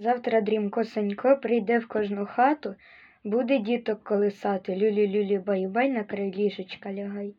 Завтра дрімко Санько прийде в кожну хату, буде діток колисати, люлі-люлі бай-бай на край ліжечка лягай.